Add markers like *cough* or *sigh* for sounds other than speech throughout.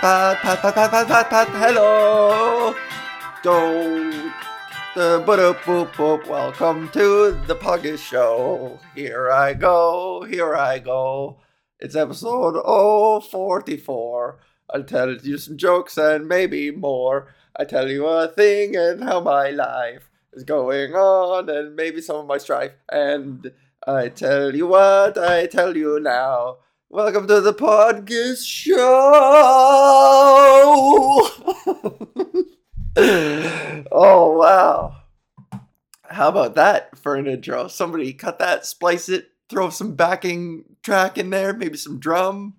pat, pat, pat, pat, pat, pat, pat, hello. do the boop, boop. Welcome to the Puggish Show. Here I go, here I go. It's episode 044. I'll tell you some jokes and maybe more. I tell you a thing and how my life is going on and maybe some of my strife. And I tell you what I tell you now. Welcome to the Podcast Show. *laughs* oh wow! How about that for an intro? Somebody cut that, splice it, throw some backing track in there, maybe some drum.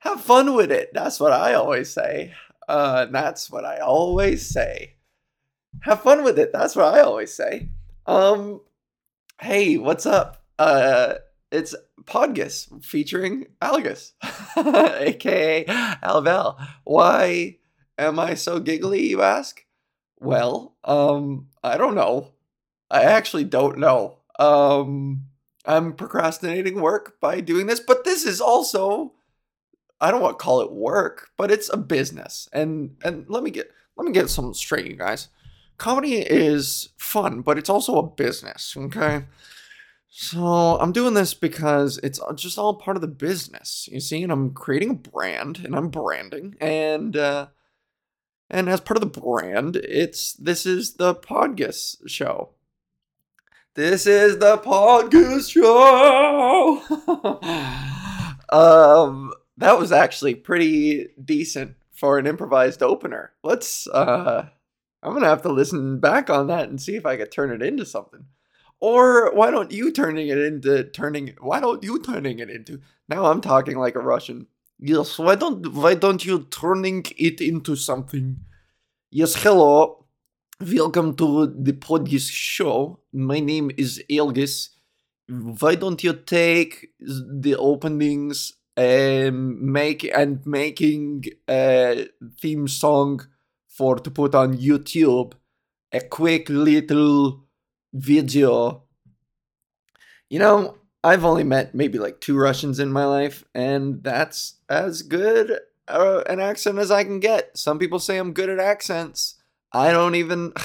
Have fun with it. That's what I always say. Uh, that's what I always say. Have fun with it. That's what I always say. Um, hey, what's up? Uh, it's Podgus featuring Algus, *laughs* aka Alvel. Why am I so giggly, you ask? Well, um, I don't know. I actually don't know. Um, I'm procrastinating work by doing this, but this is also I don't want to call it work, but it's a business. And and let me get let me get something straight, you guys. Comedy is fun, but it's also a business, okay? So I'm doing this because it's just all part of the business, you see, and I'm creating a brand and I'm branding, and uh, and as part of the brand, it's this is the Podgus show. This is the Podgus show. *laughs* um, that was actually pretty decent for an improvised opener. Let's uh I'm gonna have to listen back on that and see if I could turn it into something. Or why don't you turning it into turning why don't you turning it into now I'm talking like a Russian. Yes, why don't why don't you turning it into something? Yes, hello. Welcome to the Podgus show. My name is Elgis. Why don't you take the openings um, make and making a theme song for to put on YouTube, a quick little video. You know, I've only met maybe like two Russians in my life, and that's as good uh, an accent as I can get. Some people say I'm good at accents. I don't even *laughs*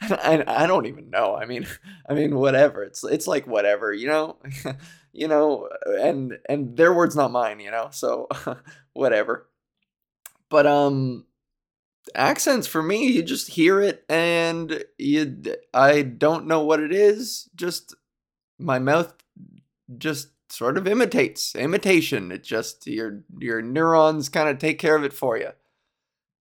I, I don't even know. I mean *laughs* I mean whatever. It's it's like whatever, you know? *laughs* you know, and and their words not mine, you know. So whatever. But um accents for me, you just hear it and you I don't know what it is, just my mouth just sort of imitates imitation. It just your your neurons kind of take care of it for you.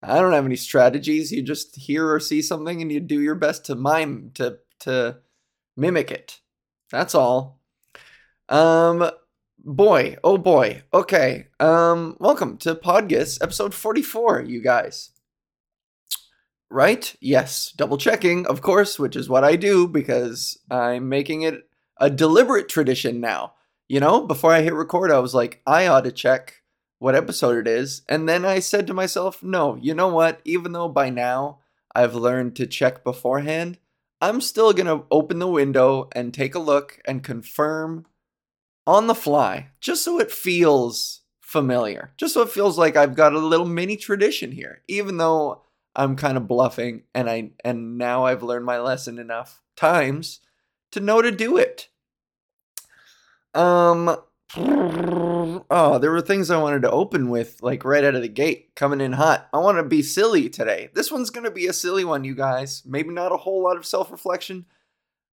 I don't have any strategies. You just hear or see something and you do your best to mime to to mimic it. That's all. Um boy, oh boy. Okay. Um welcome to Podgus episode 44, you guys. Right? Yes, double checking, of course, which is what I do because I'm making it a deliberate tradition now. You know, before I hit record, I was like, I ought to check what episode it is. And then I said to myself, no, you know what? Even though by now I've learned to check beforehand, I'm still going to open the window and take a look and confirm on the fly, just so it feels familiar, just so it feels like I've got a little mini tradition here, even though I'm kind of bluffing and I and now I've learned my lesson enough times to know to do it. Um oh, there were things I wanted to open with, like right out of the gate, coming in hot. I want to be silly today. This one's going to be a silly one, you guys. Maybe not a whole lot of self reflection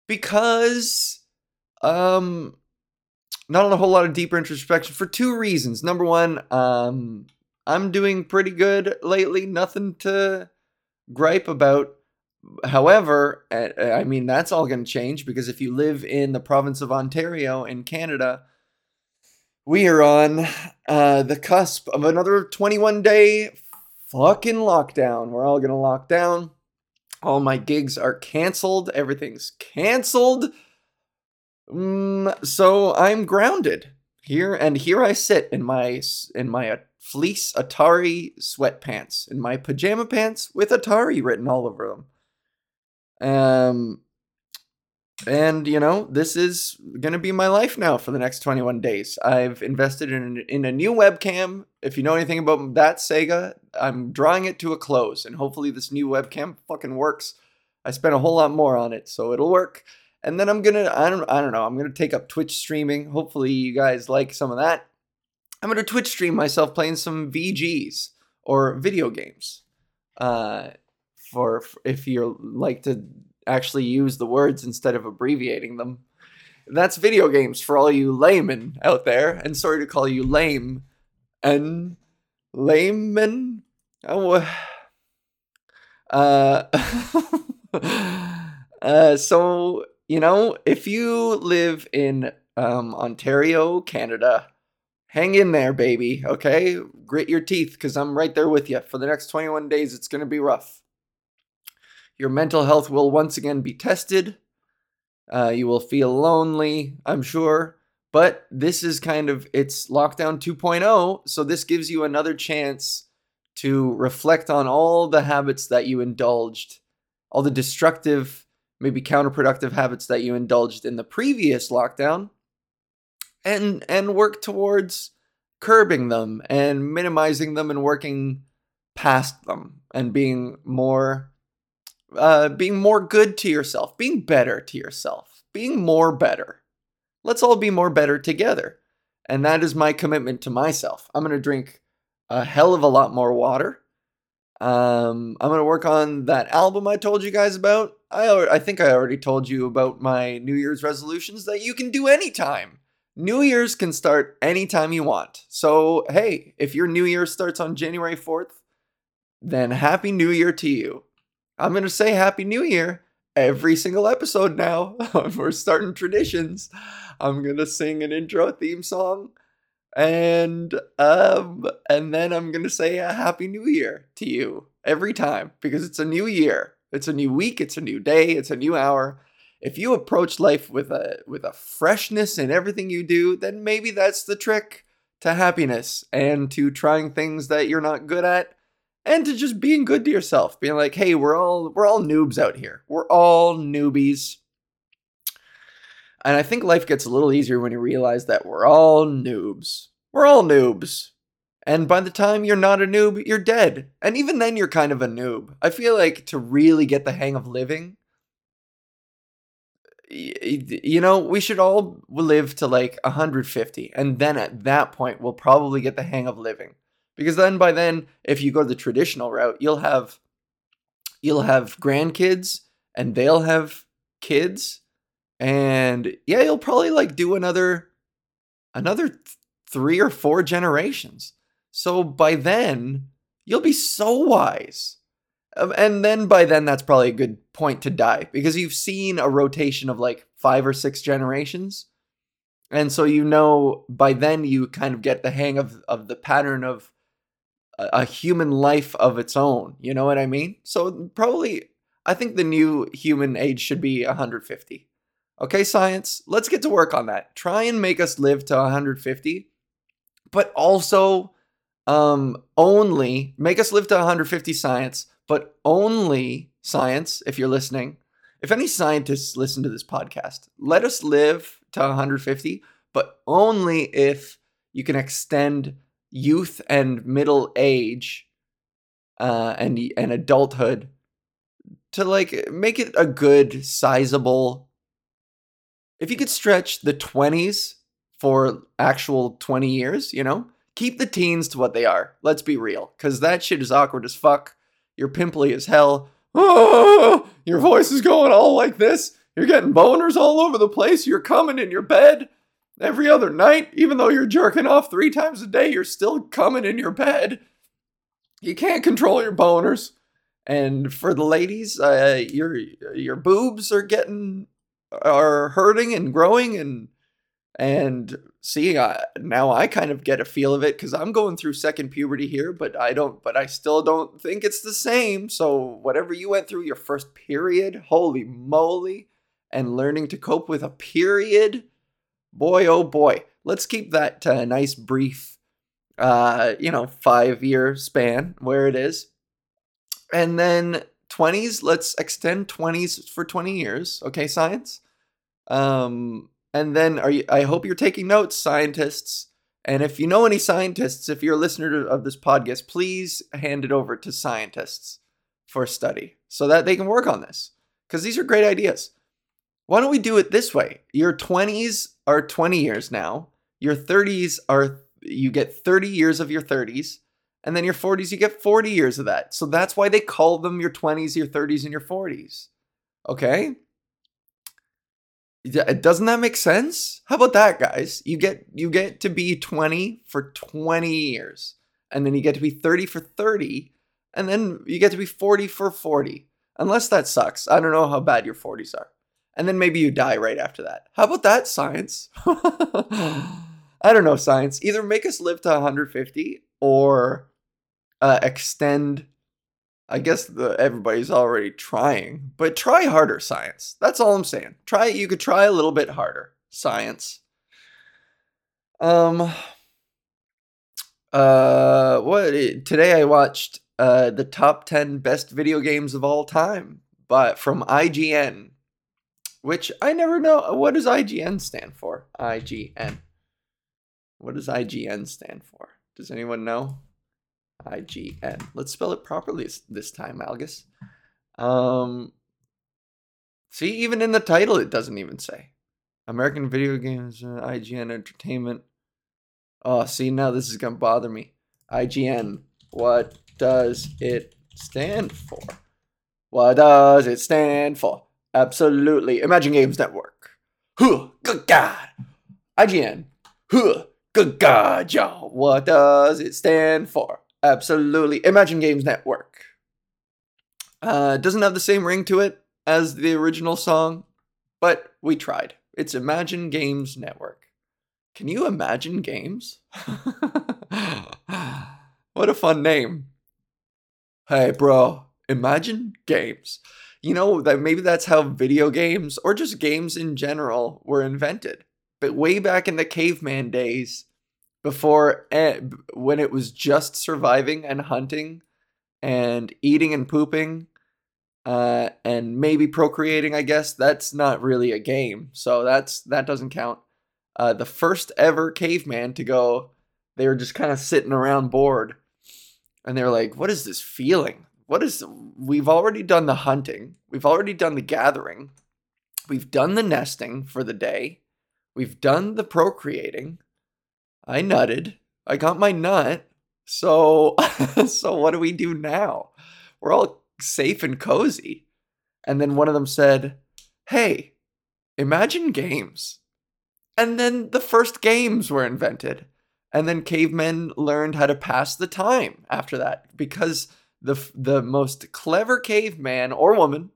because, um, not a whole lot of deeper introspection for two reasons. Number one, um, I'm doing pretty good lately. Nothing to gripe about. However, I mean, that's all going to change because if you live in the province of Ontario in Canada, we are on uh, the cusp of another 21 day fucking lockdown. We're all gonna lock down. All my gigs are canceled. Everything's canceled. Mm, so I'm grounded here, and here I sit in my in my fleece Atari sweatpants, and my pajama pants with Atari written all over them. Um, and you know this is gonna be my life now for the next 21 days. I've invested in, in a new webcam. If you know anything about that sega i'm drawing it to a close and hopefully this new webcam fucking works. I spent a whole lot more on it so it'll work. And then i'm gonna i don't i don't know i'm gonna take up twitch streaming. Hopefully you guys like some of that i'm gonna twitch stream myself playing some vgs or video games uh for if you like to actually use the words instead of abbreviating them. That's video games for all you laymen out there, and sorry to call you lame and layman. Oh, uh, *laughs* uh, so you know, if you live in um, Ontario, Canada, hang in there, baby. Okay, grit your teeth, because I'm right there with you. For the next 21 days, it's gonna be rough. Your mental health will once again be tested. Uh, you will feel lonely, I'm sure. But this is kind of it's lockdown 2.0, so this gives you another chance to reflect on all the habits that you indulged, all the destructive, maybe counterproductive habits that you indulged in the previous lockdown, and and work towards curbing them and minimizing them and working past them and being more uh, being more good to yourself, being better to yourself, being more better. Let's all be more better together. And that is my commitment to myself. I'm going to drink a hell of a lot more water. Um, I'm going to work on that album I told you guys about. I, I think I already told you about my New Year's resolutions that you can do anytime. New Year's can start anytime you want. So, hey, if your New Year starts on January 4th, then Happy New Year to you. I'm going to say Happy New Year every single episode now. *laughs* We're starting traditions. I'm going to sing an intro theme song and um and then I'm going to say a happy new year to you every time because it's a new year. It's a new week, it's a new day, it's a new hour. If you approach life with a with a freshness in everything you do, then maybe that's the trick to happiness and to trying things that you're not good at and to just being good to yourself, being like, "Hey, we're all we're all noobs out here. We're all newbies." And I think life gets a little easier when you realize that we're all noobs. We're all noobs. And by the time you're not a noob, you're dead. And even then, you're kind of a noob. I feel like to really get the hang of living, you know, we should all live to like 150. And then at that point, we'll probably get the hang of living because then by then if you go the traditional route you'll have you'll have grandkids and they'll have kids and yeah you'll probably like do another another th- three or four generations so by then you'll be so wise and then by then that's probably a good point to die because you've seen a rotation of like five or six generations and so you know by then you kind of get the hang of of the pattern of a human life of its own. You know what I mean? So probably, I think the new human age should be 150. Okay, science, let's get to work on that. Try and make us live to 150, but also um, only make us live to 150 science, but only science, if you're listening. If any scientists listen to this podcast, let us live to 150, but only if you can extend youth and middle age uh, and and adulthood to like make it a good sizable if you could stretch the 20s for actual 20 years you know keep the teens to what they are let's be real because that shit is awkward as fuck you're pimply as hell oh, *laughs* your voice is going all like this you're getting boners all over the place you're coming in your bed every other night, even though you're jerking off three times a day, you're still coming in your bed. You can't control your boners. And for the ladies, uh, your your boobs are getting are hurting and growing and and see uh, now I kind of get a feel of it because I'm going through second puberty here, but I don't but I still don't think it's the same. So whatever you went through your first period, holy moly, and learning to cope with a period boy, oh boy, let's keep that uh, nice brief, uh, you know, five year span where it is. And then 20s, let's extend 20s for 20 years. Okay, science? Um, and then are you? I hope you're taking notes, scientists. And if you know any scientists, if you're a listener of this podcast, please hand it over to scientists for study so that they can work on this because these are great ideas. Why don't we do it this way? Your 20s are 20 years now. Your 30s are you get 30 years of your 30s and then your 40s you get 40 years of that. So that's why they call them your 20s, your 30s and your 40s. Okay? Doesn't that make sense? How about that, guys? You get you get to be 20 for 20 years, and then you get to be 30 for 30, and then you get to be 40 for 40. Unless that sucks. I don't know how bad your 40s are. And then maybe you die right after that. How about that, science? *laughs* I don't know, science. Either make us live to 150 or uh, extend I guess the, everybody's already trying, but try harder, science. That's all I'm saying. Try you could try a little bit harder, science. Um uh what today I watched uh the top 10 best video games of all time, but from IGN, which I never know what does IGN stand for? IGN. What does IGN stand for? Does anyone know? IGN. Let's spell it properly this time, Algus. Um, see, even in the title, it doesn't even say. American Video Games, uh, IGN Entertainment. Oh, see, now this is to bother me. IGN. What does it stand for? What does it stand for? Absolutely. Imagine Games Network. Huh, good God. IGN. Huh, good God, y'all. What does it stand for? Absolutely. Imagine Games Network. Uh, doesn't have the same ring to it as the original song, but we tried. It's Imagine Games Network. Can you imagine games? *laughs* what a fun name. Hey, bro, imagine games. You know, that maybe that's how video games or just games in general were invented. But way back in the caveman days, before when it was just surviving and hunting and eating and pooping uh, and maybe procreating i guess that's not really a game. So that's that doesn't count. Uh, the first ever caveman to go they were just kind of sitting around bored. And they're like what is this feeling? What is we've already done the hunting. We've already done the gathering. We've done the nesting for the day. We've done the procreating I nutted. I got my nut. So *laughs* so what do we do now? We're all safe and cozy. And then one of them said, "Hey, imagine games." And then the first games were invented. And then cavemen learned how to pass the time after that because the the most clever caveman or woman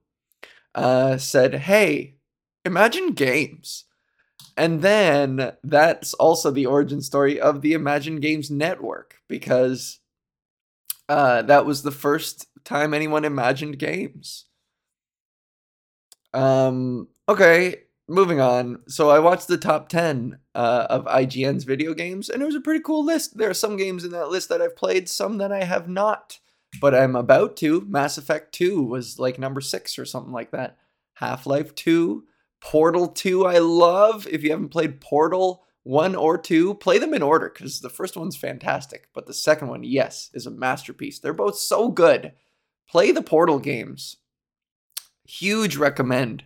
uh, said, "Hey, imagine games." And then that's also the origin story of the Imagine Games Network because uh, that was the first time anyone imagined games. Um, okay, moving on. So I watched the top 10 uh, of IGN's video games, and it was a pretty cool list. There are some games in that list that I've played, some that I have not, but I'm about to. Mass Effect 2 was like number six or something like that. Half Life 2 Portal 2, I love. If you haven't played Portal 1 or 2, play them in order because the first one's fantastic. But the second one, yes, is a masterpiece. They're both so good. Play the Portal games. Huge recommend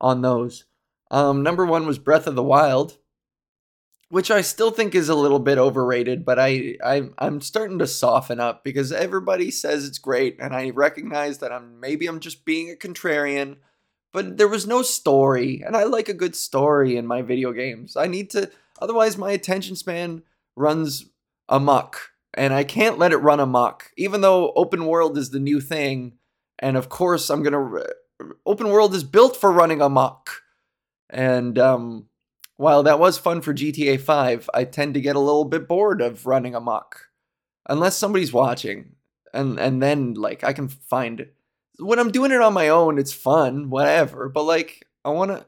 on those. Um, number one was Breath of the Wild, which I still think is a little bit overrated, but I, I I'm starting to soften up because everybody says it's great, and I recognize that I'm maybe I'm just being a contrarian but there was no story and i like a good story in my video games. I need to otherwise my attention span runs amok and i can't let it run amok even though open world is the new thing and of course i'm gonna open world is built for running amok and um, while that was fun for gta 5 i tend to get a little bit bored of running amok unless somebody's watching and and then like i can find when I'm doing it on my own, it's fun, whatever. But like, I want to.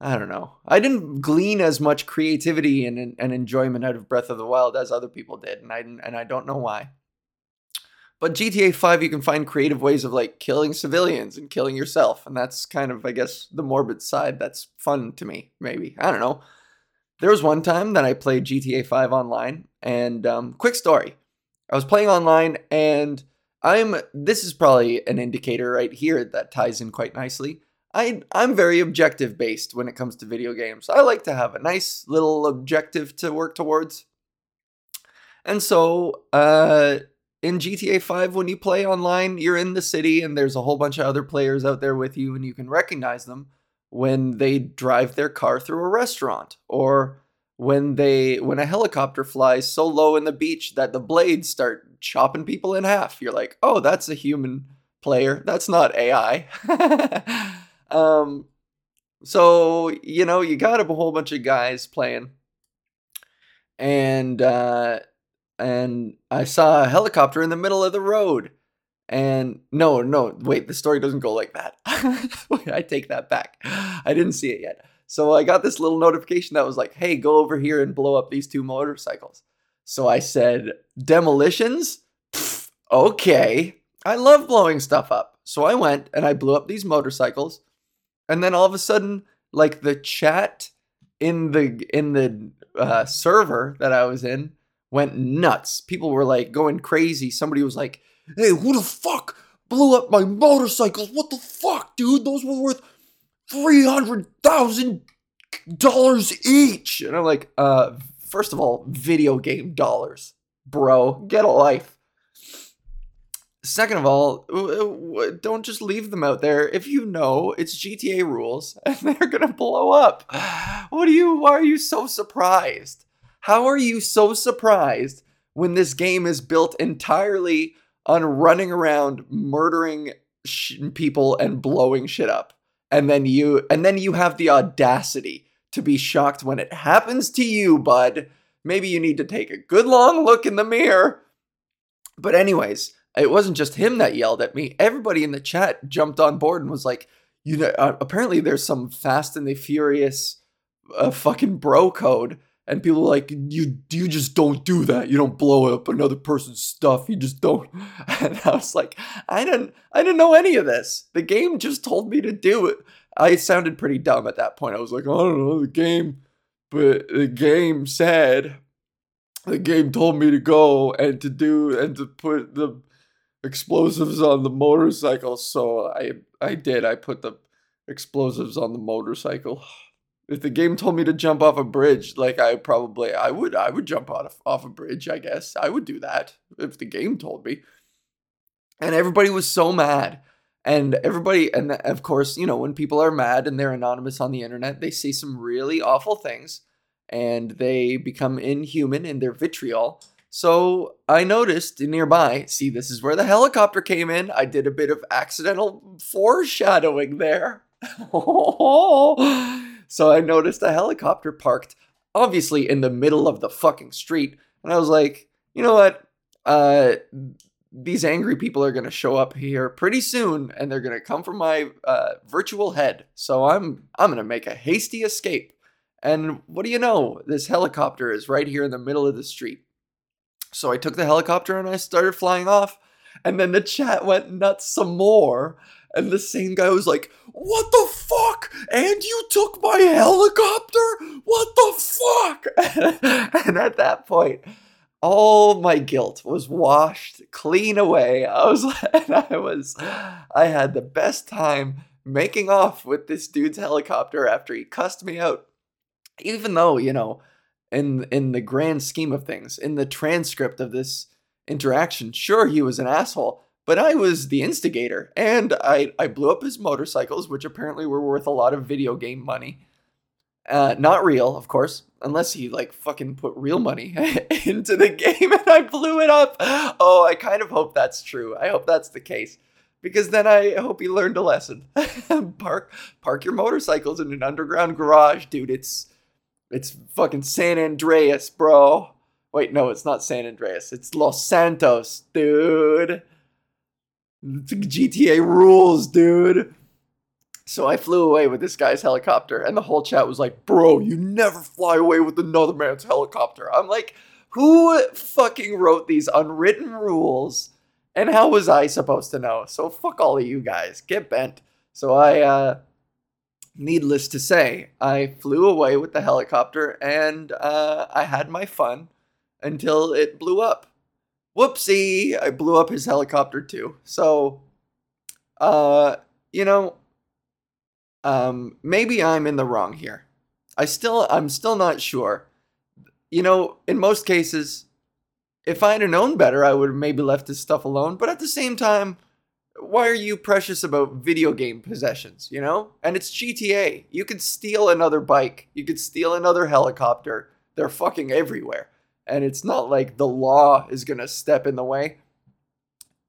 I don't know. I didn't glean as much creativity and, and enjoyment out of Breath of the Wild as other people did, and I and I don't know why. But GTA 5, you can find creative ways of like killing civilians and killing yourself. And that's kind of, I guess, the morbid side that's fun to me, maybe. I don't know. There was one time that I played GTA 5 online, and um, quick story. I was playing online, and I'm. This is probably an indicator right here that ties in quite nicely. I, I'm very objective based when it comes to video games. I like to have a nice little objective to work towards. And so, uh, in GTA 5, when you play online, you're in the city and there's a whole bunch of other players out there with you, and you can recognize them when they drive their car through a restaurant or when they when a helicopter flies so low in the beach that the blades start chopping people in half you're like oh that's a human player that's not ai *laughs* um so you know you got a whole bunch of guys playing and uh and i saw a helicopter in the middle of the road and no, no, wait, the story doesn't go like that. wait, *laughs* I take that back. I didn't see it yet. So I got this little notification that was like, hey, go over here and blow up these two motorcycles. So I said, demolitions? Pfft, okay. I love blowing stuff up. So I went and I blew up these motorcycles. And then all of a sudden, like the chat in the in the uh, server that I was in went nuts. People were like going crazy. Somebody was like, Hey, who the fuck blew up my motorcycles? What the fuck, dude? Those were worth three hundred thousand dollars each. And I'm like, uh, first of all, video game dollars, bro. Get a life. Second of all, don't just leave them out there if you know it's GTA rules *laughs* and they're gonna blow up. *sighs* What are you? Why are you so surprised? How are you so surprised when this game is built entirely on running around murdering sh- people and blowing shit up. And then you and then you have the audacity to be shocked when it happens to you, bud. Maybe you need to take a good long look in the mirror. But anyways, it wasn't just him that yelled at me. Everybody in the chat jumped on board and was like, you know, uh, apparently there's some Fast and the Furious uh, fucking bro code and people like you you just don't do that you don't blow up another person's stuff you just don't *laughs* and i was like i didn't i didn't know any of this the game just told me to do it i sounded pretty dumb at that point i was like i don't know the game but the game said the game told me to go and to do and to put the explosives on the motorcycle so i i did i put the explosives on the motorcycle *sighs* if the game told me to jump off a bridge, like I probably I would I would jump off off a bridge, I guess. I would do that if the game told me. And everybody was so mad. And everybody and of course, you know, when people are mad and they're anonymous on the internet, they say some really awful things and they become inhuman in their vitriol. So I noticed nearby, see, this is where the helicopter came in. I did a bit of accidental foreshadowing there. *laughs* So I noticed a helicopter parked, obviously in the middle of the fucking street. And I was like, you know what? Uh, these angry people are going to show up here pretty soon and they're going to come for my uh, virtual head. So I'm I'm going to make a hasty escape. And what do you know? This helicopter is right here in the middle of the street. So I took the helicopter and I started flying off. And then the chat went nuts some more and the same guy was like, What the fuck? And you took my helicopter? What the fuck? *laughs* and at that point, all my guilt was washed clean away. I was *laughs* and I was I had the best time making off with this dude's helicopter after he cussed me out. Even though, you know, in in the grand scheme of things, in the transcript of this interaction, sure he was an asshole, but I was the instigator, and I, I blew up his motorcycles, which apparently were worth a lot of video game money. Uh, not real, of course, unless he like fucking put real money *laughs* into the game and I blew it up. Oh, I kind of hope that's true. I hope that's the case. Because then I hope he learned a lesson. *laughs* park park your motorcycles in an underground garage, dude. It's it's fucking San Andreas, bro. Wait, no, it's not San Andreas. It's Los Santos, dude. GTA rules, dude. So I flew away with this guy's helicopter, and the whole chat was like, Bro, you never fly away with another man's helicopter. I'm like, Who fucking wrote these unwritten rules And how was I supposed to know? So fuck all of you guys. Get bent. So I, uh, needless to say, I flew away with the helicopter and uh, I had my fun until it blew up. Whoopsie! I blew up his helicopter too. So, uh, you know, um, maybe I'm in the wrong here. I still, I'm still not sure. You know, in most cases, if I'd have known better, I would have maybe left his stuff alone. But at the same time, why are you precious about video game possessions, you know? And it's GTA. You could steal another bike, you could steal another helicopter. They're fucking everywhere. And it's not like the law is going to step in the way.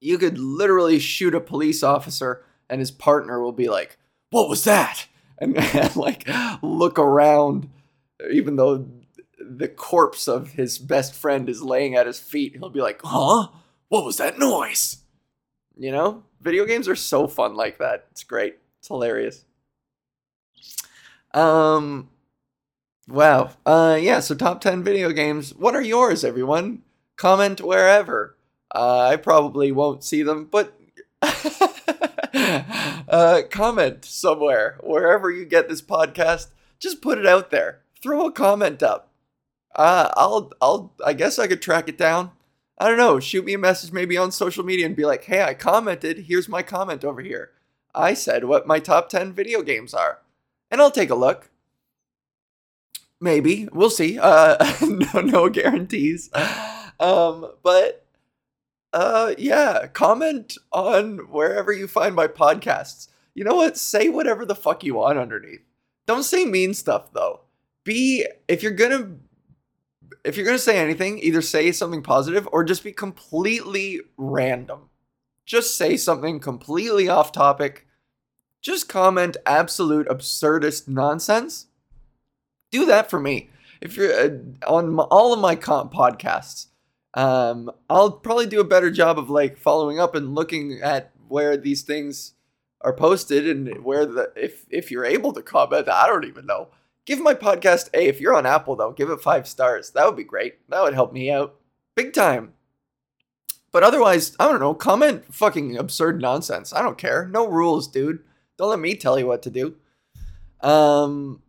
You could literally shoot a police officer and his partner will be like, "What was that?" and, *laughs* and like look around even though the corpse of his best friend is laying at his feet. He'll be like, "Huh? What was that noise?" You know? Video games are so fun like that. It's great. It's hilarious. Um wow. Uh yeah, so top 10 video games. What are yours, everyone? Comment wherever. Uh, I probably won't see them, but *laughs* uh, comment somewhere wherever you get this podcast. Just put it out there. Throw a comment up. Uh, I'll, I'll, I guess I could track it down. I don't know, shoot me a message maybe on social media and be like, hey, I commented. Here's my comment over here. I said what my top 10 video games are. And I'll take a look. Maybe. We'll see. Uh, *laughs* no, no guarantees. Um, but uh, yeah, comment on wherever you find my podcasts. You know what? Say whatever the fuck you want underneath. Don't say mean stuff though. Be if you're gonna if you're to say anything, either say something positive or just be completely random. Just say something completely off topic. Just comment absolute absurdist nonsense. Do that for me. If you're uh, on my, all of my comp podcasts, um, I'll probably do a better job of like following up and looking at where these things are posted and where the if if you're able to comment. I don't even know give my podcast a. If you're on Apple, though, give it five stars. That would be great. That would help me out big time. But otherwise, I don't know. Comment fucking absurd nonsense. I don't care. No rules, dude. Don't let me tell you what to do. Um.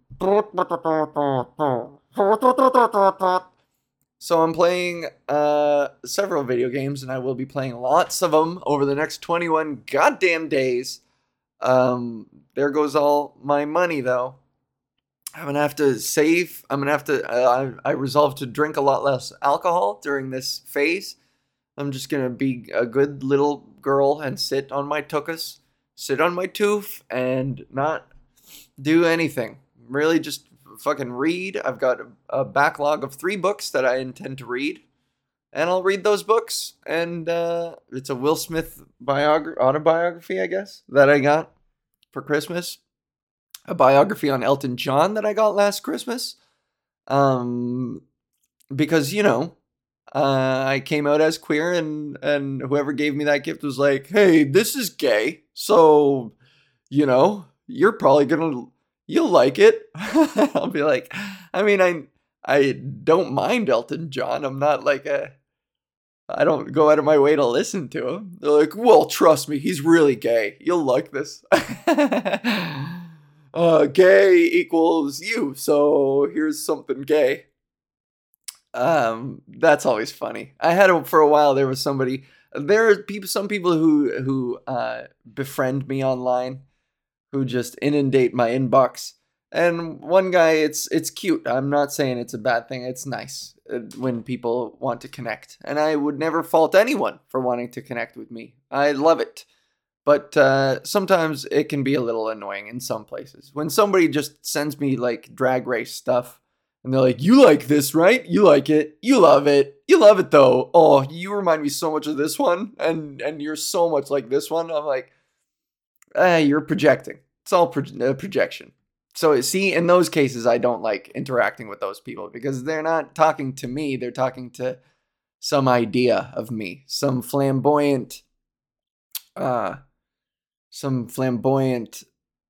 So I'm playing uh, several video games, and I will be playing lots of them over the next 21 goddamn days. Um, there goes all my money, though. I'm gonna have to save. I'm gonna have to. Uh, I I resolved to drink a lot less alcohol during this phase. I'm just gonna be a good little girl and sit on my tuchus, sit on my tooth, and not do anything. Really, just fucking read. I've got a, a backlog of three books that I intend to read, and I'll read those books. And uh, it's a Will Smith biog- autobiography, I guess, that I got for Christmas a biography on Elton John that I got last Christmas. Um, because you know, uh, I came out as queer, and and whoever gave me that gift was like, "Hey, this is gay, so you know, you're probably gonna you'll like it." *laughs* I'll be like, I mean, I I don't mind Elton John. I'm not like a I don't go out of my way to listen to him. They're like, well, trust me, he's really gay. You'll like this. *laughs* uh, gay equals you, so here's something gay. Um, that's always funny. I had a, for a while. There was somebody. There are people, some people who who uh, befriend me online, who just inundate my inbox. And one guy, it's it's cute. I'm not saying it's a bad thing. It's nice uh, when people want to connect, and I would never fault anyone for wanting to connect with me. I love it. But uh, sometimes it can be a little annoying in some places. When somebody just sends me like drag race stuff and they're like, You like this, right? You like it. You love it. You love it though. Oh, you remind me so much of this one. And and you're so much like this one. I'm like, eh, you're projecting. It's all pro- uh, projection. So see, in those cases, I don't like interacting with those people because they're not talking to me. They're talking to some idea of me, some flamboyant, uh, some flamboyant,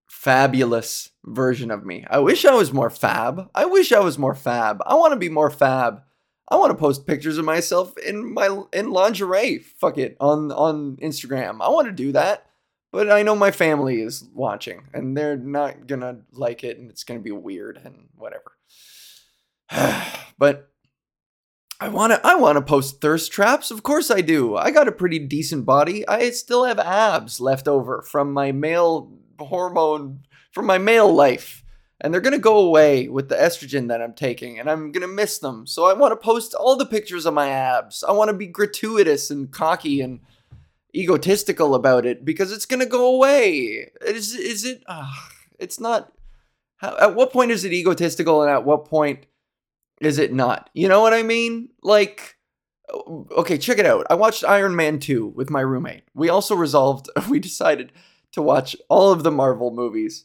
fabulous version of me. I wish I was more fab. I wish I was more fab. I want to be more fab. I want to post pictures of myself in my in lingerie. Fuck it on on Instagram. I want to do that, but I know my family is watching and they're not gonna like it, and it's gonna be weird and whatever. *sighs* but I want to I want to post thirst traps. Of course I do. I got a pretty decent body. I still have abs left over from my male hormone from my male life. And they're to go away with the estrogen that I'm taking and I'm to miss them. So I want to post all the pictures of my abs. I want to be gratuitous and cocky and egotistical about it because it's going to go away. Is is it uh, it's not how, at what point is it egotistical and at what point is it not? You know what I mean? Like, okay, check it out. I watched Iron Man 2 with my roommate. We also resolved, *laughs* we decided to watch all of the Marvel movies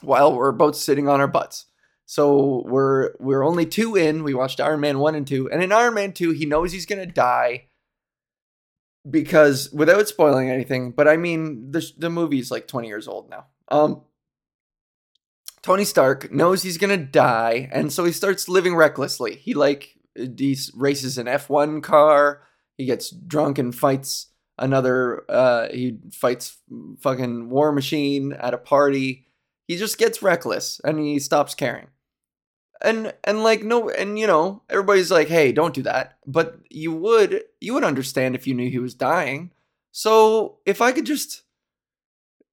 while we're both sitting on our butts. So we're we're only two in. We watched Iron Man 1 and 2. And in Iron Man 2, he knows he's to die because without spoiling anything, but I mean the the movie's like 20 years old now. Um Tony Stark knows he's gonna die, and so he starts living recklessly. He like he races an F1 car. He gets drunk and fights another. Uh, he fights fucking War Machine at a party. He just gets reckless and he stops caring. And and like no and you know everybody's like, hey, don't do that. But you would you would understand if you knew he was dying. So if I could just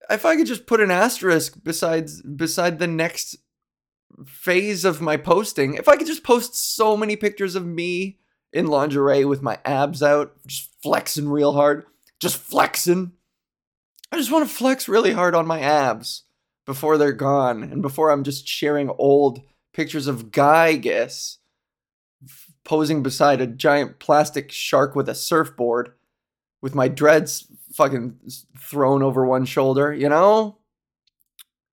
if I could just put an asterisk besides beside the next phase of my posting, if I could just post so many pictures of me in lingerie with my abs out, just flexing real hard, just flexing. I just want to flex really hard on my abs before they're gone and before I'm just sharing old pictures of Guy posing beside a giant plastic shark with a surfboard with my dreads fucking thrown over one shoulder, you know?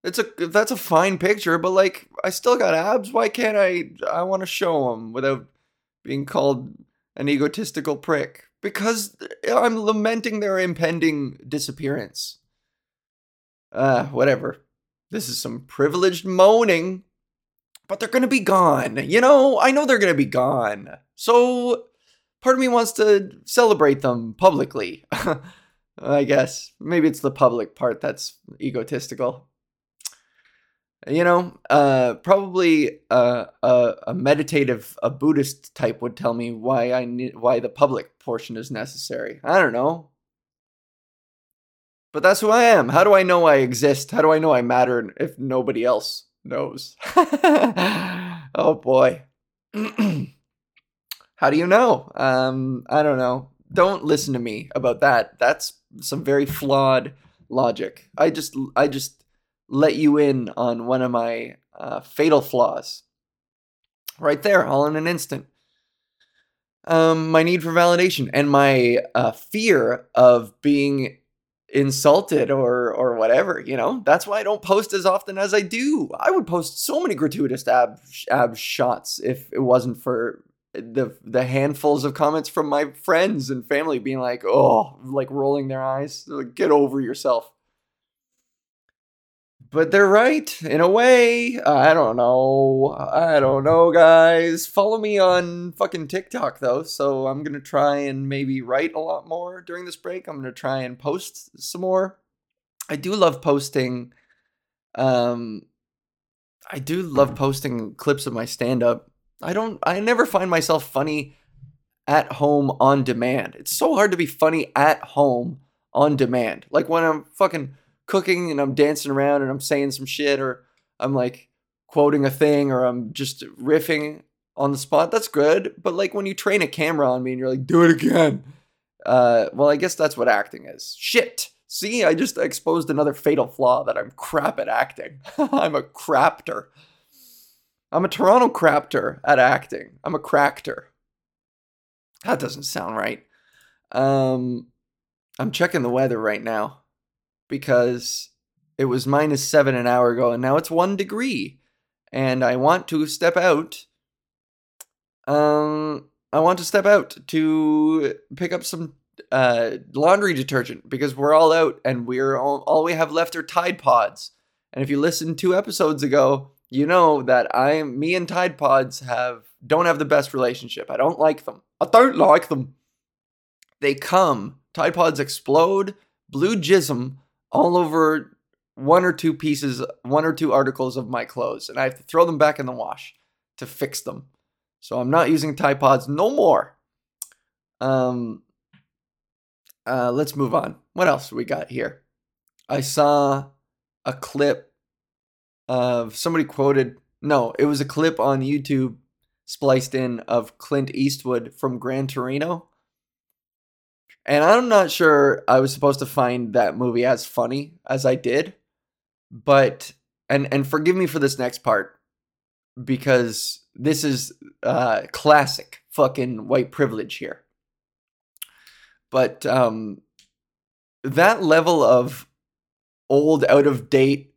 It's a that's a fine picture, but like I still got abs. Why can't I I want to show them without being called an egotistical prick? Because I'm lamenting their impending disappearance. Uh, whatever. This is some privileged moaning, but they're going to be gone. You know, I know they're going to be gone. So part of me wants to celebrate them publicly. *laughs* I guess. Maybe it's the public part that's egotistical. You know, uh, probably uh, a, a meditative, a Buddhist type would tell me why I need, why the public portion is necessary. I don't know, but that's who I am. How do I know I exist? How do I know I matter if nobody else knows? *laughs* oh boy. *clears throat* How do you know? Um, I don't know. Don't listen to me about that. That's some very flawed logic. I just I just let you in on one of my uh, fatal flaws. Right there, all in an instant. Um, my need for validation and my uh, fear of being insulted or or whatever you know that's why i don't post as often as i do i would post so many gratuitous ab ab shots if it wasn't for the the handfuls of comments from my friends and family being like, "Oh, like rolling their eyes, like, get over yourself." But they're right in a way. I don't know. I don't know, guys. Follow me on fucking TikTok though, so I'm to try and maybe write a lot more during this break. I'm to try and post some more. I do love posting um I do love posting clips of my stand up I don't I never find myself funny at home on demand. It's so hard to be funny at home on demand. Like when I'm fucking cooking and I'm dancing around and I'm saying some shit or I'm like quoting a thing or I'm just riffing on the spot, that's good. But like when you train a camera on me and you're like, do it again. Uh, well, I guess that's what acting is. Shit. See, I just exposed another fatal flaw that I'm crap at acting. *laughs* I'm a crapter. I'm a Toronto crapter at acting. I'm a cracter. That doesn't sound right. Um, I'm checking the weather right now because it was minus seven an hour ago and now it's one degree. And I want to step out. Um, I want to step out to pick up some uh, laundry detergent because we're all out and we're all, all we have left are Tide Pods. And if you listened two episodes ago, you know that I, me and Tide Pods have don't have the best relationship. I don't like them. I don't like them. They come, Tide Pods explode, blue jism all over one or two pieces, one or two articles of my clothes, and I have to throw them back in the wash to fix them. So I'm not using Tide Pods no more. Um, uh, let's move on. What else we got here? I saw a clip of somebody quoted. No, it was a clip on YouTube spliced in of Clint Eastwood from Gran Torino. And I'm not sure I was supposed to find that movie as funny as I did, but and and forgive me for this next part because this is uh classic fucking white privilege here. But um that level of old out of date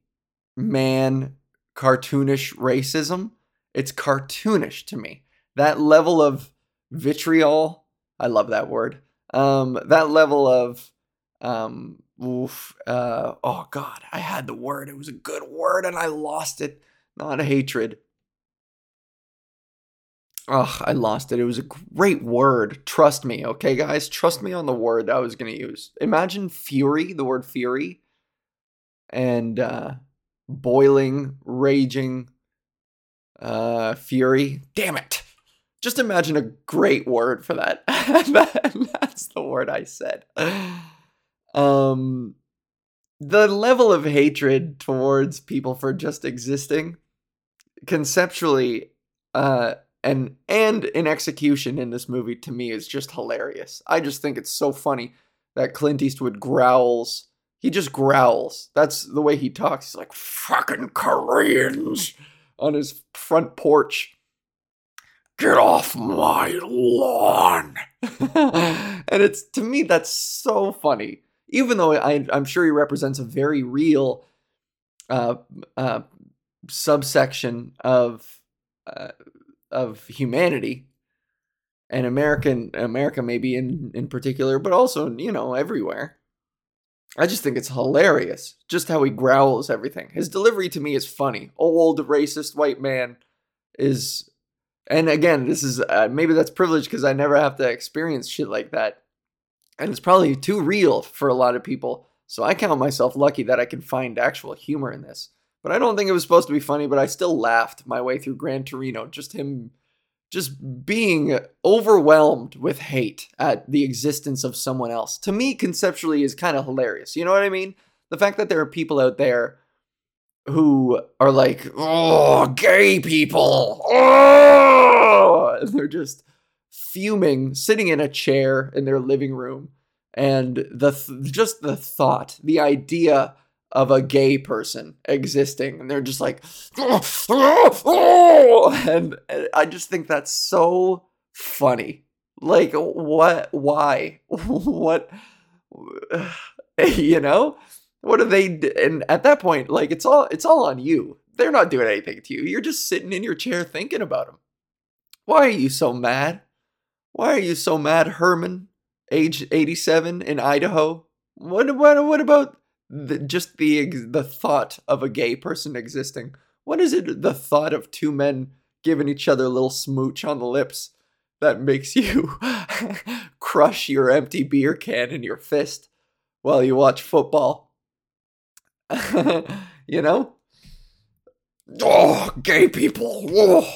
man cartoonish racism, it's cartoonish to me. That level of vitriol, I love that word. Um that level of um oof, uh oh god, I had the word. It was a good word and I lost it. Not hatred. Ugh, I lost it. It was a great word. Trust me, okay, guys? Trust me on the word I was to use. Imagine fury, the word fury, and uh, boiling, raging, uh, fury. Damn it. Just imagine a great word for *laughs* that. That's the word I said. Um, the level of hatred towards people for just existing, conceptually, uh, and and in execution in this movie to me is just hilarious. I just think it's so funny that Clint Eastwood growls. He just growls. That's the way he talks. He's like fucking Koreans on his front porch. Get off my lawn. *laughs* and it's to me that's so funny. Even though I, I'm sure he represents a very real uh, uh, subsection of uh, of humanity and American America maybe in in particular, but also you know everywhere. I just think it's hilarious just how he growls everything. His delivery to me is funny. Old racist white man is, and again, this is uh, maybe that's privilege because I never have to experience shit like that, and it's probably too real for a lot of people. So I count myself lucky that I can find actual humor in this. But I don't think it was supposed to be funny, but I still laughed my way through Gran Torino. Just him just being overwhelmed with hate at the existence of someone else. To me, conceptually, is kind of hilarious. You know what I mean? The fact that there are people out there who are like, oh, gay people. Oh! And they're just fuming, sitting in a chair in their living room. And the th- just the thought, the idea of a gay person existing and they're just like oh! and i just think that's so funny like what why *laughs* what *sighs* you know what are they and at that point like it's all it's all on you they're not doing anything to you you're just sitting in your chair thinking about them why are you so mad why are you so mad herman age 87 in idaho what what what about the, just the the thought of a gay person existing. What is it? The thought of two men giving each other a little smooch on the lips that makes you *laughs* crush your empty beer can in your fist while you watch football. *laughs* you know? Oh, gay people! Oh,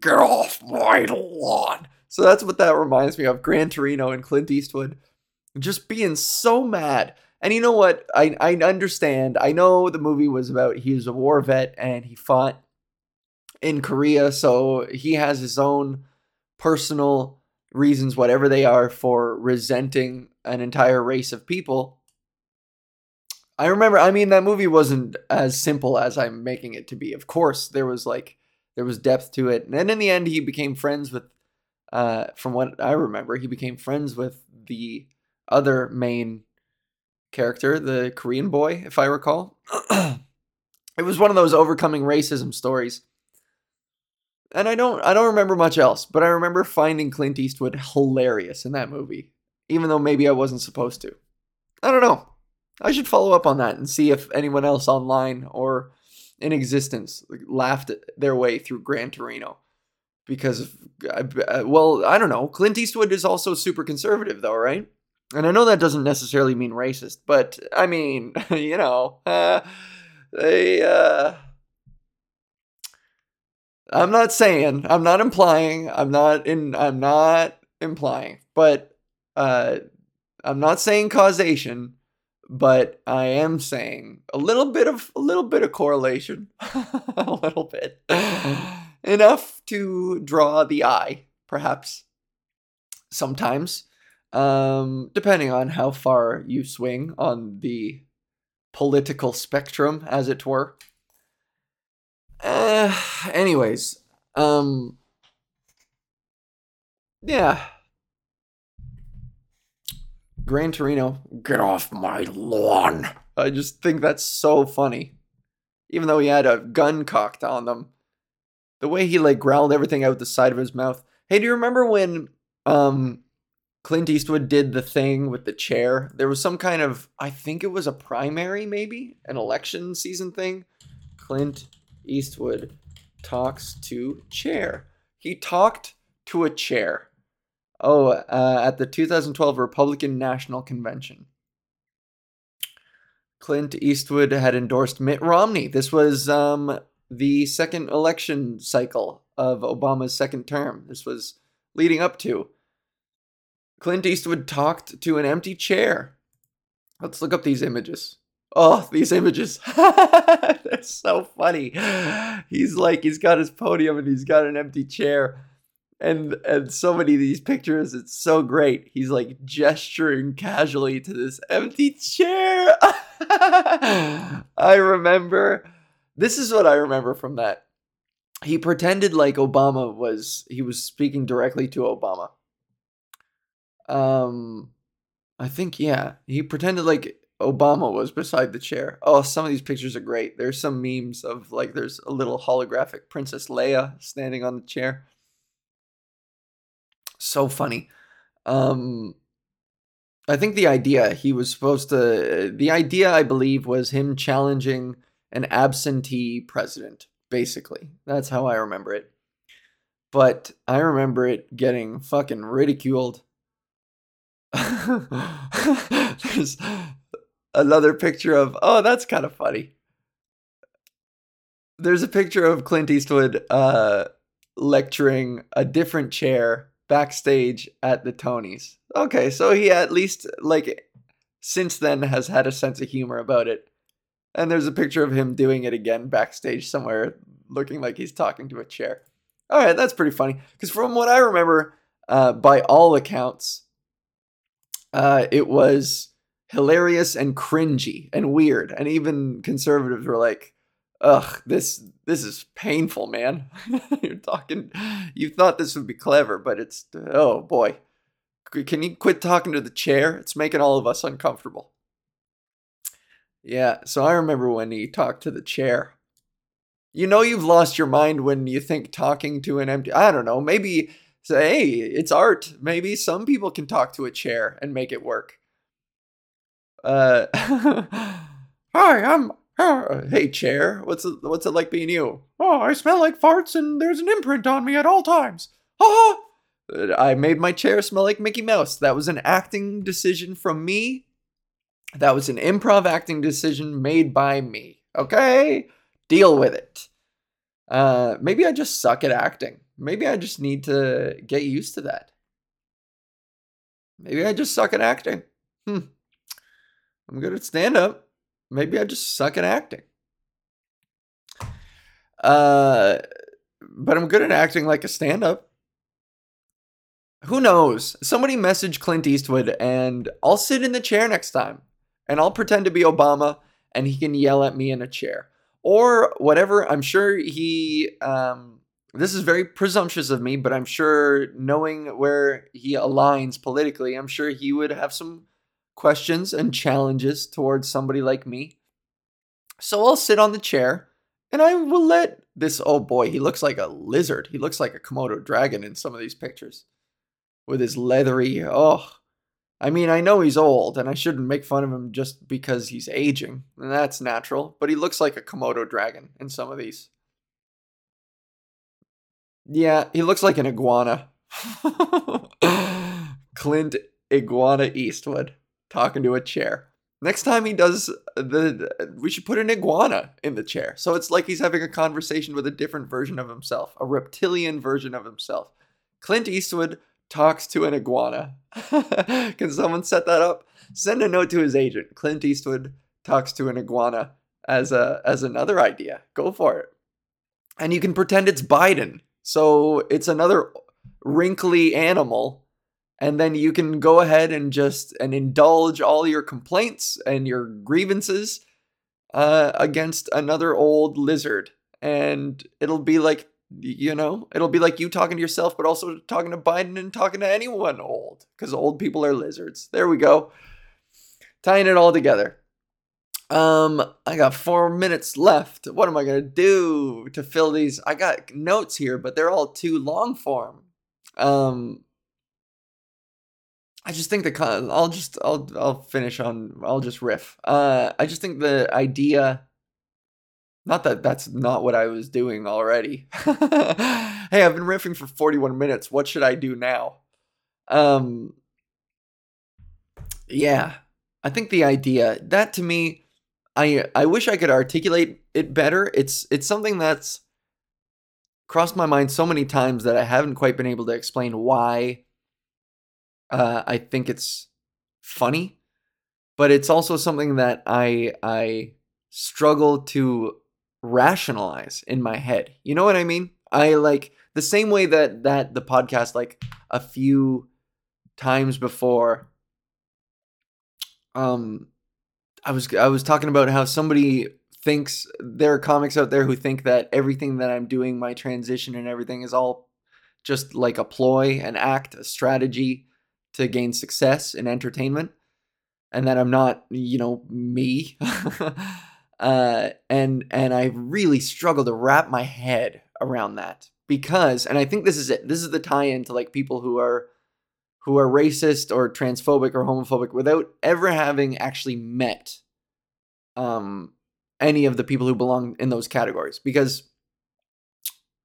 get off my lawn! So that's what that reminds me of. Gran Torino and Clint Eastwood just being so mad and you know what? I I understand. I know the movie was about he was a war vet and he fought in Korea, so he has his own personal reasons, whatever they are, for resenting an entire race of people. I remember, I mean, that movie wasn't as simple as I'm making it to be. Of course, there was like, there was depth to it. And in the end, he became friends with, uh, from what I remember, he became friends with the other main character, the Korean boy, if I recall. it was one of those overcoming racism stories. And I don't I don't remember much else, but I remember finding Clint Eastwood hilarious in that movie, even though maybe I wasn't supposed to. I don't know. I should follow up on that and see if anyone else online or in existence laughed their way through Gran Torino. because of, well, I don't know. Clint Eastwood is also super conservative, though, right? And I know that doesn't necessarily mean racist, but I mean, *laughs* you know, uh, *laughs* they. Uh, I'm not saying, I'm not implying, I'm not in, I'm not implying, but uh, I'm not saying causation, but I am saying a little bit of a little bit of correlation, *laughs* a little bit, *laughs* enough to draw the eye, perhaps. Sometimes, um, depending on how far you swing on the political spectrum, as it were. Uh, anyways, um, yeah. Gran Torino, get off my lawn. I just think that's so funny. Even though he had a gun cocked on them. The way he like growled everything out the side of his mouth. Hey, do you remember when um Clint Eastwood did the thing with the chair? There was some kind of I think it was a primary maybe, an election season thing. Clint Eastwood talks to chair. He talked to a chair. Oh, uh, at the 2012 Republican National Convention. Clint Eastwood had endorsed Mitt Romney. This was um, the second election cycle of Obama's second term. This was leading up to. Clint Eastwood talked to an empty chair. Let's look up these images. Oh, these images. *laughs* They're so funny. He's like, he's got his podium and he's got an empty chair and and so many of these pictures it's so great. He's like gesturing casually to this empty chair. *laughs* I remember this is what i remember from that. He pretended like obama was he was speaking directly to obama. Um i think yeah he pretended like obama was beside the chair. Oh some of these pictures are great. There's some memes of like there's a little holographic princess leia standing on the chair so funny. Um, I think the idea he was supposed to, the idea I believe was him challenging an absentee president, basically. That's how I remember it. But I remember it getting fucking ridiculed. *laughs* There's another picture of, oh, that's kind of funny. There's a picture of Clint Eastwood uh, lecturing a different chair backstage at the Tonys. Okay, so he at least like since then has had a sense of humor about it. And there's a picture of him doing it again backstage somewhere, looking like he's talking to a chair. All right, that's pretty funny. Because from what I remember, uh, by all accounts, uh, it was hilarious and cringy and weird. And even conservatives were like, ugh, this this is painful, man. *laughs* You're talking you thought this would be clever, but it's oh boy. Can you quit talking to the chair? It's making all of us uncomfortable. Yeah, so I remember when he talked to the chair. You know you've lost your mind when you think talking to an empty I don't know, maybe say, hey, it's art. Maybe some people can talk to a chair and make it work. Uh *laughs* Hi, I'm Hey, chair. What's it, what's it like being you? Oh, I smell like farts and there's an imprint on me at all times. Ha I made my chair smell like Mickey Mouse. That was an acting decision from me. That was an improv acting decision made by me. Okay? Deal with it. Uh, maybe I just suck at acting. Maybe I just need to get used to that. Maybe I just suck at acting. Hmm. I'm good at stand up. Maybe I just suck at acting. Uh, but I'm good at acting like a stand up. Who knows? Somebody message Clint Eastwood and I'll sit in the chair next time and I'll pretend to be Obama and he can yell at me in a chair or whatever. I'm sure he, um, this is very presumptuous of me, but I'm sure knowing where he aligns politically, I'm sure he would have some questions and challenges towards somebody like me. So I'll sit on the chair and I will let this oh boy, he looks like a lizard. He looks like a Komodo dragon in some of these pictures. With his leathery oh I mean, I know he's old and I shouldn't make fun of him just because he's aging. And that's natural, but he looks like a Komodo dragon in some of these. Yeah, he looks like an iguana. *laughs* Clint Iguana Eastwood talking to a chair. Next time he does the, we should put an iguana in the chair. So it's like he's having a conversation with a different version of himself, a reptilian version of himself. Clint Eastwood talks to an iguana. *laughs* Can someone set that up? Send a note to his agent. Clint Eastwood talks to an iguana as a as another idea. Go for it. And you can pretend it's Biden. So it's another wrinkly animal and then you can go ahead and just and indulge all your complaints and your grievances uh, against another old lizard. And it'll be like you know it'll be like you talking to yourself but also talking to biden and talking to anyone old because old people are lizards. There we go. Tying it all together. Um i got four minutes left. What am i gonna do to fill these? I got notes here but they're all too long form. Um I just think the I'll just I'll I'll finish on I'll just riff. Uh, I just think the idea. Not that that's not what I was doing already. *laughs* hey, I've been riffing for 41 minutes. What should I do now? Um, yeah, I think the idea that to me, I I wish I could articulate it better. It's it's something that's crossed my mind so many times that I haven't quite been able to explain why uh, I think it's funny, but it's also something that I I struggle to rationalize in my head. You know what I mean? I like the same way that that the podcast like a few times before um I was I was talking about how somebody thinks there are comics out there who think that everything that I'm doing, my transition and everything is all just like a ploy, an act, a strategy to gain success in entertainment and that I'm not, you know, me. *laughs* uh, and and I really struggle to wrap my head around that because, and I think this is it. This is the tie-in to like people who are who are racist or transphobic or homophobic without ever having actually met um, any of the people who belong in those categories. Because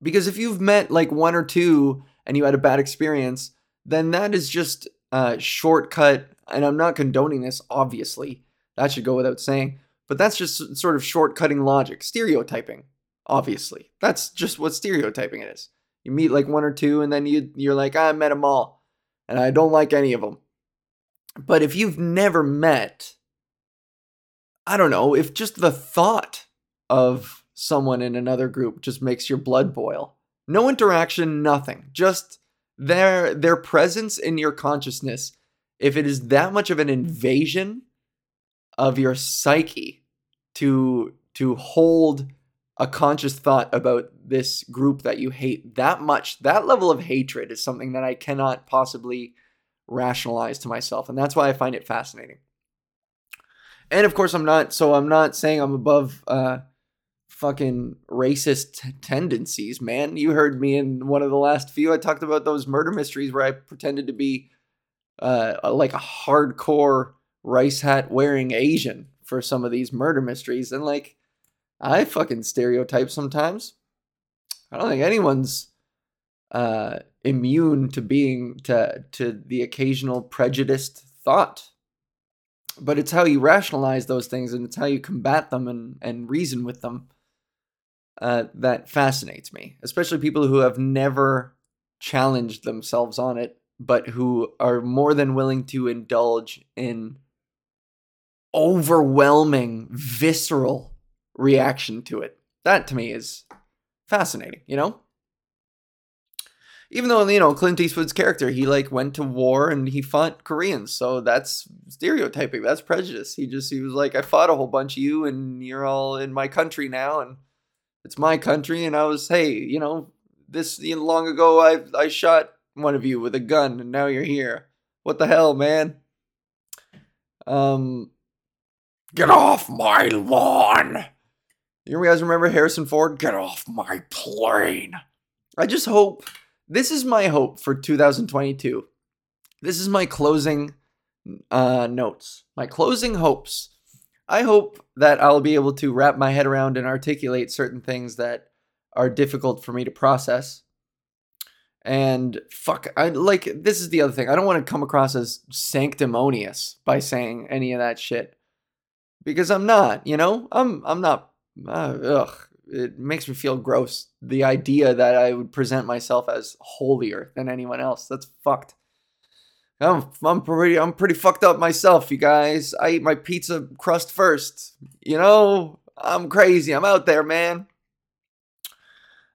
because if you've met like one or two and you had a bad experience, then that is just uh, shortcut, and I'm not condoning this, obviously. That should go without saying. But that's just sort of shortcutting logic, stereotyping, obviously. That's just what stereotyping is. You meet like one or two, and then you, you're like, I met them all, and I don't like any of them. But if you've never met, I don't know, if just the thought of someone in another group just makes your blood boil, no interaction, nothing, just their their presence in your consciousness if it is that much of an invasion of your psyche to to hold a conscious thought about this group that you hate that much that level of hatred is something that i cannot possibly rationalize to myself and that's why i find it fascinating. And of course i'm not so i'm not saying i'm above uh fucking racist t- tendencies, man. You heard me in one of the last few. I talked about those murder mysteries where I pretended to be uh, like a hardcore rice hat wearing Asian for some of these murder mysteries. And like, I fucking stereotype sometimes. I don't think anyone's uh, immune to being to to the occasional prejudiced thought. But it's how you rationalize those things and it's how you combat them and, and reason with them uh, that fascinates me, especially people who have never challenged themselves on it, but who are more than willing to indulge in overwhelming, visceral reaction to it. That to me is fascinating, you know? Even though, you know, Clint Eastwood's character, he like went to war and he fought Koreans. So that's stereotyping. That's prejudice. He just, he was like, I fought a whole bunch of you and you're all in my country now. And it's my country, and I was, hey, you know, this long ago I I shot one of you with a gun, and now you're here. What the hell, man? Um, get off my lawn. You guys remember Harrison Ford? Get off my plane. I just hope this is my hope for 2022. This is my closing uh, notes, my closing hopes I hope that I'll be able to wrap my head around and articulate certain things that are difficult for me to process. And fuck, I like this is the other thing. I don't want to come across as sanctimonious by saying any of that shit. Because I'm not, you know? I'm I'm not uh, ugh. It makes me feel gross. The idea that I would present myself as holier than anyone else. That's fucked. I'm, I'm pretty I'm pretty fucked up myself, you guys. I eat my pizza crust first. You know, I'm crazy. I'm out there, man.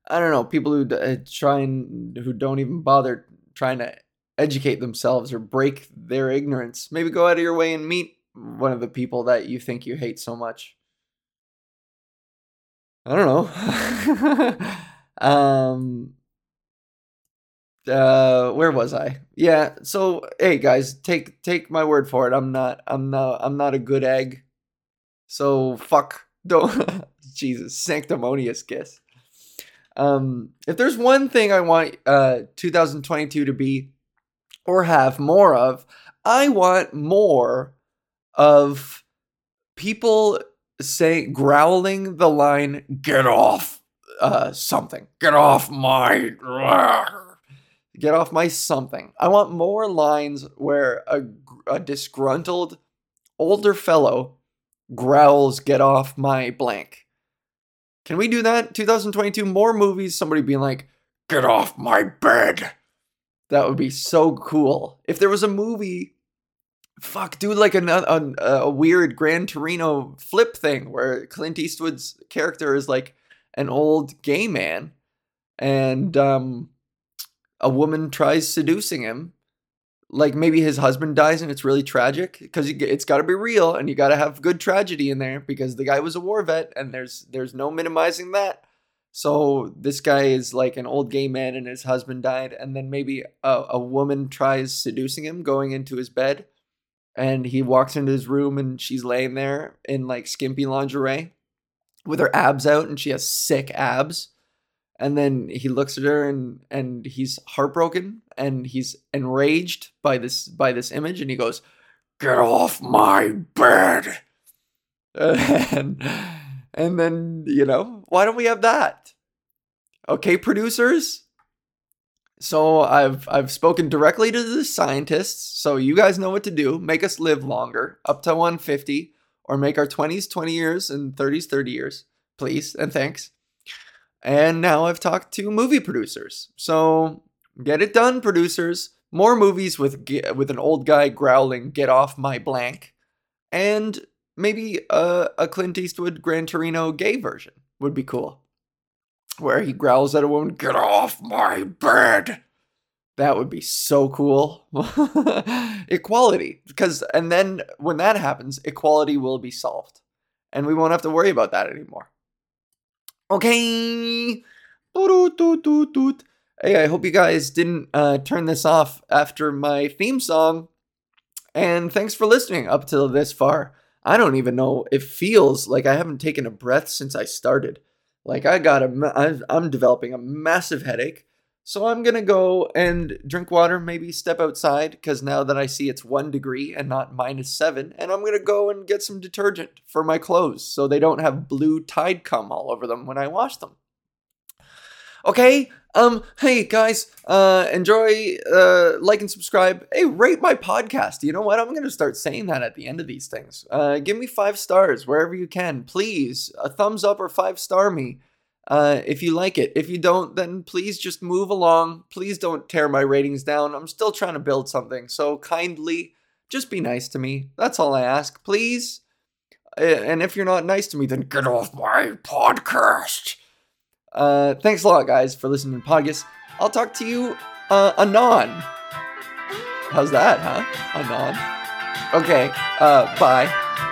I don't know, people who uh, try and who don't even bother trying to educate themselves or break their ignorance. Maybe go out of your way and meet one of the people that you think you hate so much. I don't know. *laughs* um uh where was I? Yeah, so hey guys, take take my word for it. I'm not I'm not I'm not a good egg. So fuck *laughs* don't Jesus, sanctimonious kiss. Um, if there's one thing I want uh, 2022 to be or have more of, I want more of people say growling the line "Get off uh, something! Get off my!" *laughs* Get off my something. I want more lines where a, a disgruntled older fellow growls, "Get off my blank." Can we do that? 2022, more movies, somebody being like, get off my bed. That would be so cool. If there was a movie, fuck, do like a, a, a weird Gran Torino flip thing where Clint Eastwood's character is like an old gay man and um, a woman tries seducing him like maybe his husband dies and it's really tragic because it's got to be real and you got to have good tragedy in there because the guy was a war vet and there's there's no minimizing that. So this guy is like an old gay man and his husband died and then maybe a, a woman tries seducing him going into his bed and he walks into his room and she's laying there in like skimpy lingerie with her abs out and she has sick abs and then he looks at her and and he's heartbroken and he's enraged by this by this image and he goes get off my bed. And *laughs* and then you know why don't we have that? Okay producers. So i've i've spoken directly to the scientists. So you guys know what to do. Make us live longer up to 150 or make our 20s 20 years and 30s 30 years please and thanks and now I've talked to movie producers. So get it done, producers. More movies with with an old guy growling, "Get off my blank," and maybe a, a Clint Eastwood Gran Torino gay version would be cool, where he growls at a woman, "Get off my bed." That would be so cool. *laughs* equality, because and then when that happens, equality will be solved, and we won't have to worry about that anymore. Okay. Hey, I hope you guys didn't uh, turn this off after my theme song. And thanks for listening up till this far. I don't even know. It feels like I haven't taken a breath since I started. Like I got a, I'm developing a massive headache. So I'm gonna go and drink water, maybe step outside, because now that I see it's one degree and not minus seven, and I'm gonna go and get some detergent for my clothes so they don't have blue tide cum all over them when I wash them. Okay, um, hey guys, uh, enjoy, uh, like and subscribe. Hey, rate my podcast. You know what? I'm gonna start saying that at the end of these things. Uh, give me five stars wherever you can, please. A thumbs up or five star me uh, if you like it. If you don't, then please just move along. Please don't tear my ratings down. I'm still trying to build something. So kindly, just be nice to me. That's all I ask, please. And if you're not nice to me, then get off my podcast. Uh, thanks a lot, guys, for listening to Podgus. I'll talk to you uh, anon. How's that, huh? Anon. Okay, uh, bye.